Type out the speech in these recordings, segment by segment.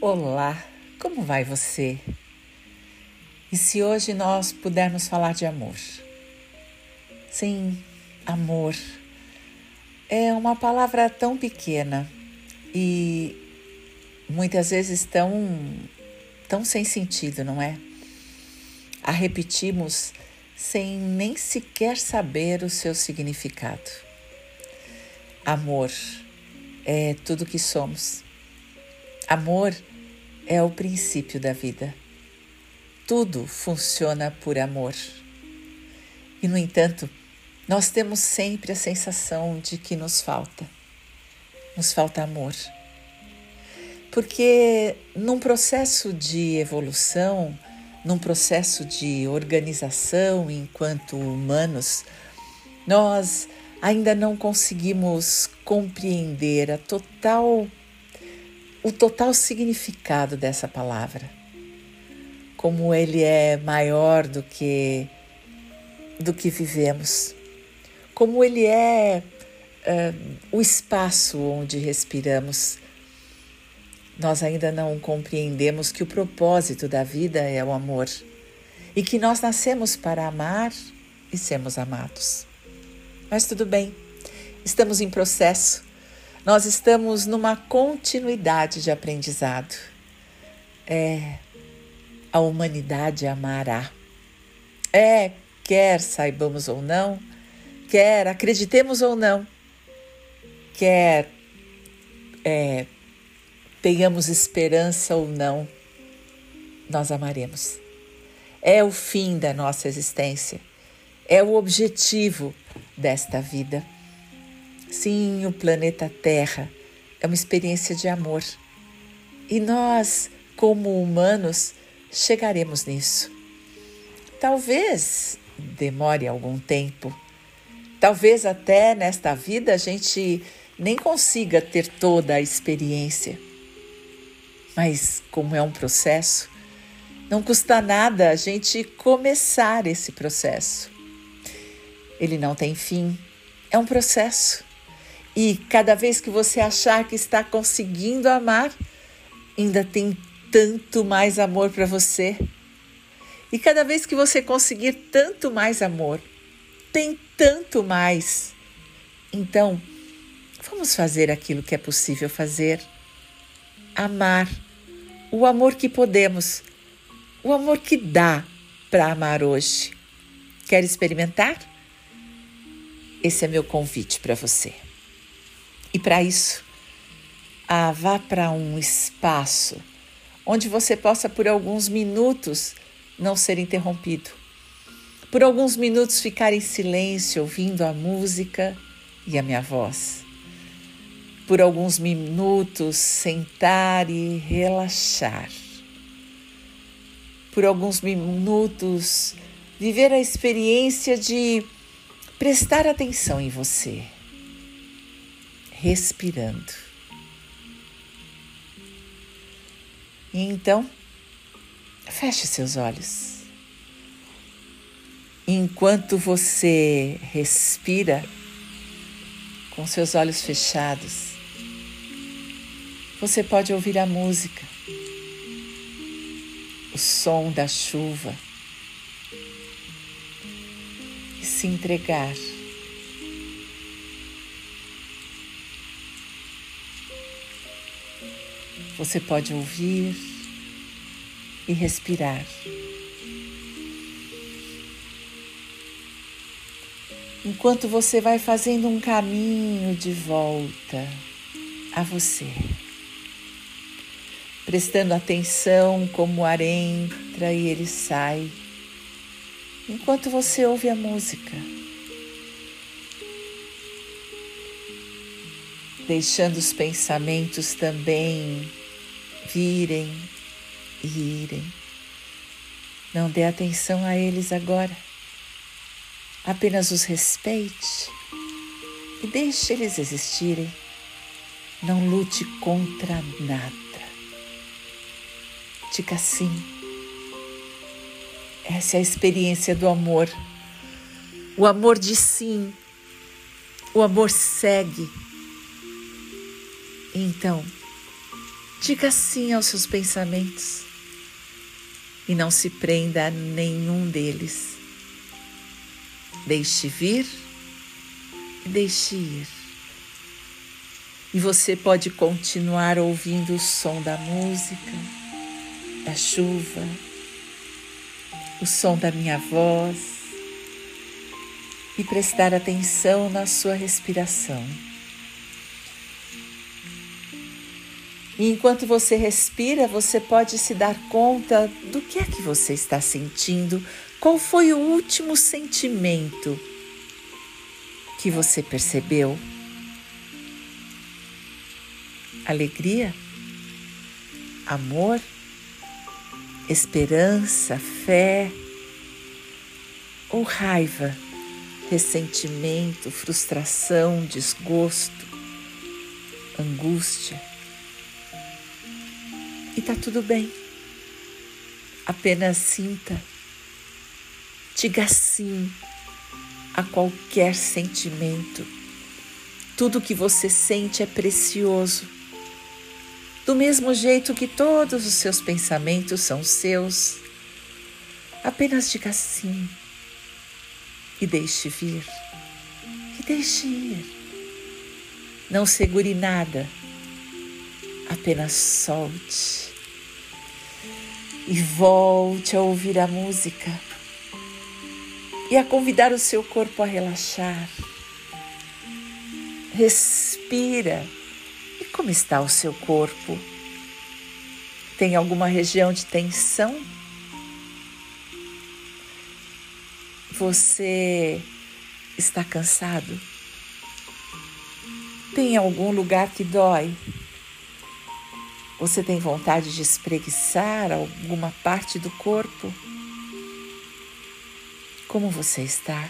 Olá, como vai você? E se hoje nós pudermos falar de amor? Sim, amor é uma palavra tão pequena e muitas vezes tão, tão sem sentido, não é? A repetimos sem nem sequer saber o seu significado. Amor é tudo que somos. Amor é o princípio da vida. Tudo funciona por amor. E, no entanto, nós temos sempre a sensação de que nos falta. Nos falta amor. Porque num processo de evolução, num processo de organização enquanto humanos, nós ainda não conseguimos compreender a total o total significado dessa palavra. Como ele é maior do que do que vivemos. Como ele é uh, o espaço onde respiramos. Nós ainda não compreendemos que o propósito da vida é o amor e que nós nascemos para amar e sermos amados. Mas tudo bem, estamos em processo nós estamos numa continuidade de aprendizado. É, a humanidade amará. É, quer saibamos ou não, quer acreditemos ou não, quer é, tenhamos esperança ou não, nós amaremos. É o fim da nossa existência, é o objetivo desta vida. Sim, o planeta Terra é uma experiência de amor. E nós, como humanos, chegaremos nisso. Talvez demore algum tempo. Talvez até nesta vida a gente nem consiga ter toda a experiência. Mas, como é um processo, não custa nada a gente começar esse processo. Ele não tem fim, é um processo. E cada vez que você achar que está conseguindo amar, ainda tem tanto mais amor para você. E cada vez que você conseguir tanto mais amor, tem tanto mais. Então, vamos fazer aquilo que é possível fazer. Amar. O amor que podemos. O amor que dá para amar hoje. Quer experimentar? Esse é meu convite para você. E para isso, ah, vá para um espaço onde você possa, por alguns minutos, não ser interrompido. Por alguns minutos ficar em silêncio, ouvindo a música e a minha voz. Por alguns minutos sentar e relaxar. Por alguns minutos viver a experiência de prestar atenção em você respirando. E então, feche seus olhos. Enquanto você respira com seus olhos fechados, você pode ouvir a música, o som da chuva e se entregar Você pode ouvir e respirar. Enquanto você vai fazendo um caminho de volta a você, prestando atenção como o ar entra e ele sai, enquanto você ouve a música. deixando os pensamentos também virem e irem. Não dê atenção a eles agora. Apenas os respeite e deixe eles existirem. Não lute contra nada. Diga sim. Essa é a experiência do amor. O amor de sim. O amor segue. Então, Diga sim aos seus pensamentos e não se prenda a nenhum deles. Deixe vir e deixe ir. E você pode continuar ouvindo o som da música, da chuva, o som da minha voz e prestar atenção na sua respiração. E enquanto você respira, você pode se dar conta do que é que você está sentindo, qual foi o último sentimento que você percebeu. Alegria, amor, esperança, fé? Ou raiva, ressentimento, frustração, desgosto, angústia. E tá tudo bem. Apenas sinta. Diga sim a qualquer sentimento. Tudo que você sente é precioso. Do mesmo jeito que todos os seus pensamentos são seus. Apenas diga sim e deixe vir e deixe ir. Não segure nada, apenas solte e volte a ouvir a música e a convidar o seu corpo a relaxar. Respira. E como está o seu corpo? Tem alguma região de tensão? Você está cansado? Tem algum lugar que dói? Você tem vontade de espreguiçar alguma parte do corpo? Como você está?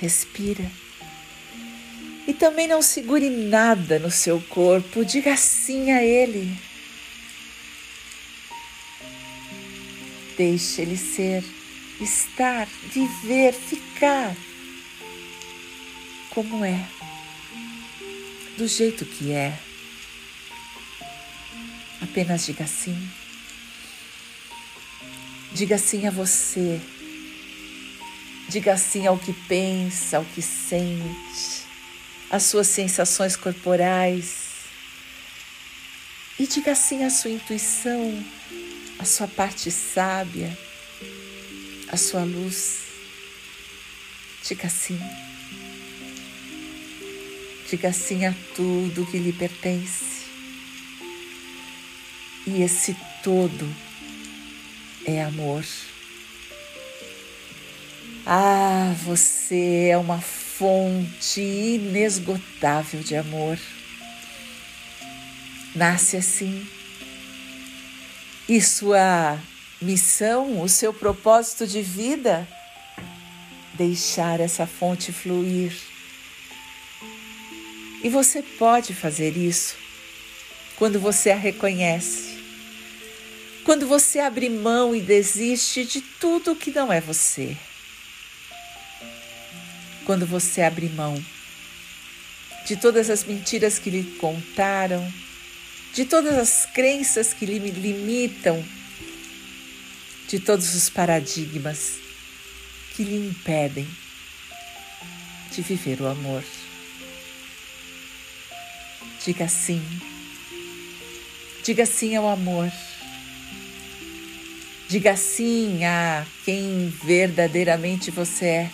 Respira. E também não segure nada no seu corpo, diga sim a ele. Deixe ele ser, estar, viver, ficar como é do jeito que é. Apenas diga sim. Diga sim a você. Diga sim ao que pensa, ao que sente, às suas sensações corporais. E diga sim à sua intuição, à sua parte sábia, à sua luz. Diga sim. Diga sim a tudo que lhe pertence. E esse todo é amor. Ah, você é uma fonte inesgotável de amor. Nasce assim. E sua missão, o seu propósito de vida, deixar essa fonte fluir e você pode fazer isso quando você a reconhece, quando você abre mão e desiste de tudo que não é você, quando você abre mão de todas as mentiras que lhe contaram, de todas as crenças que lhe limitam, de todos os paradigmas que lhe impedem de viver o amor. Diga sim. Diga sim ao amor. Diga sim a quem verdadeiramente você é.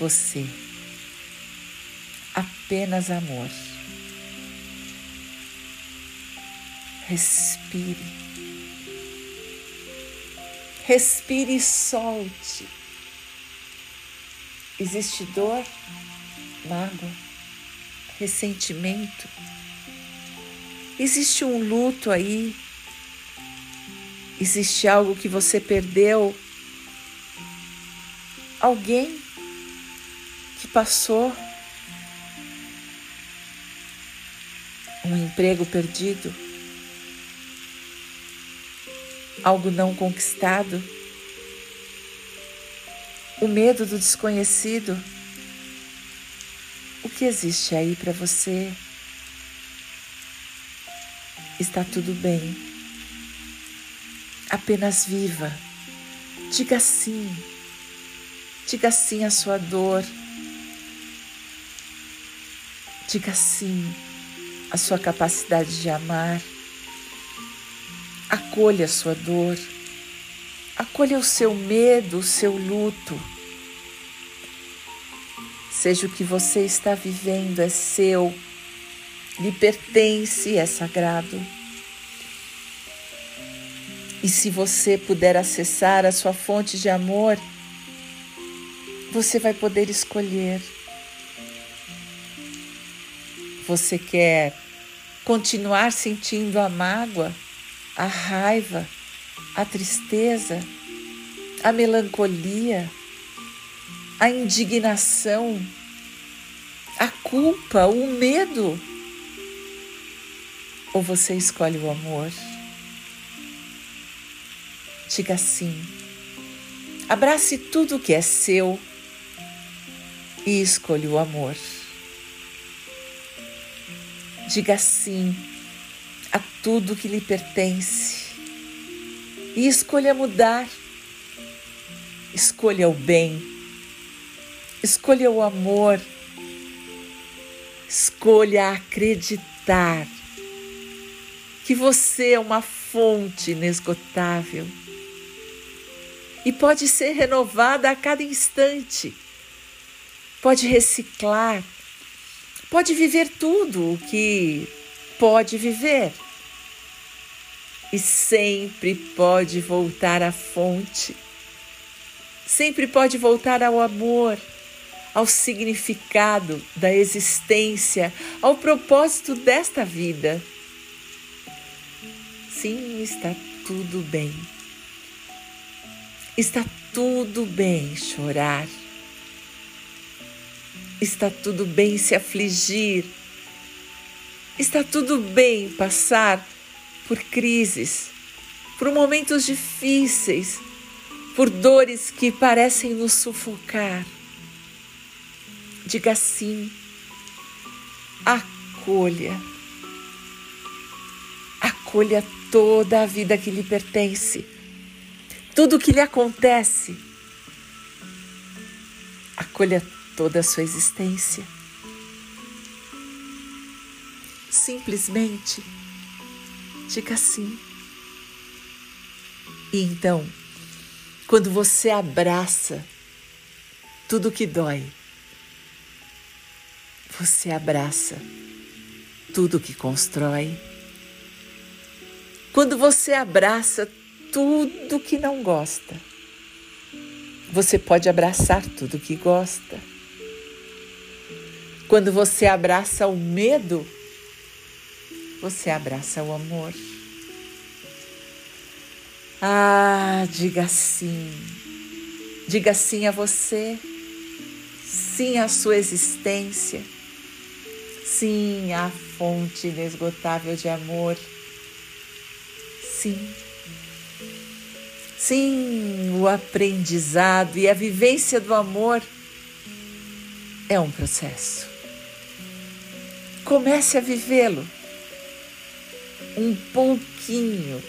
Você. Apenas amor. Respire. Respire e solte. Existe dor, mágoa ressentimento. Existe um luto aí. Existe algo que você perdeu. Alguém que passou. Um emprego perdido. Algo não conquistado. O medo do desconhecido que existe aí para você. Está tudo bem. Apenas viva. Diga sim. Diga sim à sua dor. Diga sim à sua capacidade de amar. Acolha a sua dor. Acolha o seu medo, o seu luto. Seja o que você está vivendo é seu, lhe pertence, é sagrado. E se você puder acessar a sua fonte de amor, você vai poder escolher. Você quer continuar sentindo a mágoa, a raiva, a tristeza, a melancolia? A indignação, a culpa, o medo? Ou você escolhe o amor? Diga sim. Abrace tudo que é seu e escolha o amor. Diga sim a tudo que lhe pertence e escolha mudar. Escolha o bem Escolha o amor. Escolha acreditar que você é uma fonte inesgotável e pode ser renovada a cada instante. Pode reciclar, pode viver tudo o que pode viver e sempre pode voltar à fonte, sempre pode voltar ao amor ao significado da existência, ao propósito desta vida. Sim, está tudo bem. Está tudo bem chorar. Está tudo bem se afligir. Está tudo bem passar por crises, por momentos difíceis, por dores que parecem nos sufocar. Diga sim. Acolha. Acolha toda a vida que lhe pertence. Tudo que lhe acontece. Acolha toda a sua existência. Simplesmente diga sim. E então, quando você abraça tudo que dói, você abraça tudo que constrói. Quando você abraça tudo que não gosta, você pode abraçar tudo que gosta. Quando você abraça o medo, você abraça o amor. Ah, diga sim. Diga sim a você, sim à sua existência Sim, a fonte inesgotável de amor. Sim. Sim, o aprendizado e a vivência do amor é um processo. Comece a vivê-lo um pouquinho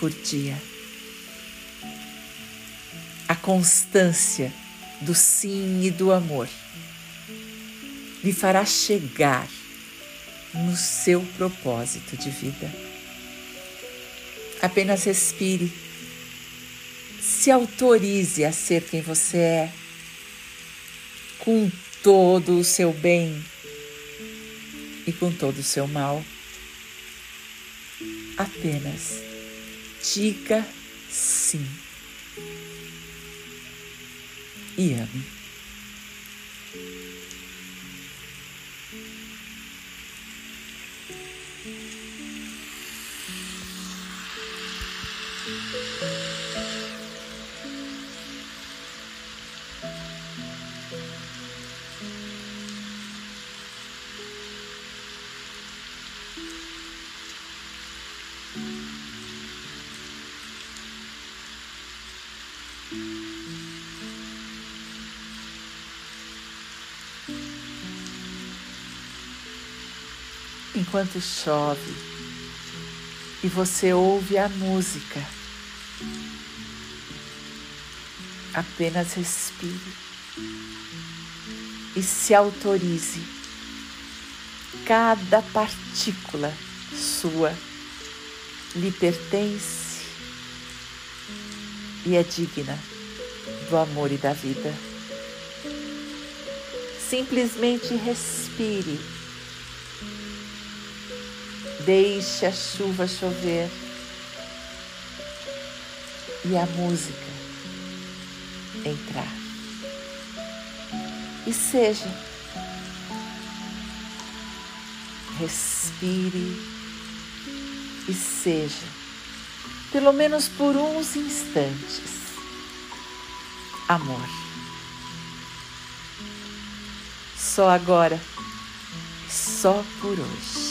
por dia. A constância do sim e do amor lhe fará chegar no seu propósito de vida. Apenas respire, se autorize a ser quem você é, com todo o seu bem e com todo o seu mal. Apenas diga sim e ame. Enquanto chove e você ouve a música. Apenas respire e se autorize. Cada partícula sua lhe pertence e é digna do amor e da vida. Simplesmente respire. Deixe a chuva chover e a música entrar. E seja. Respire e seja, pelo menos por uns instantes, amor. Só agora, só por hoje.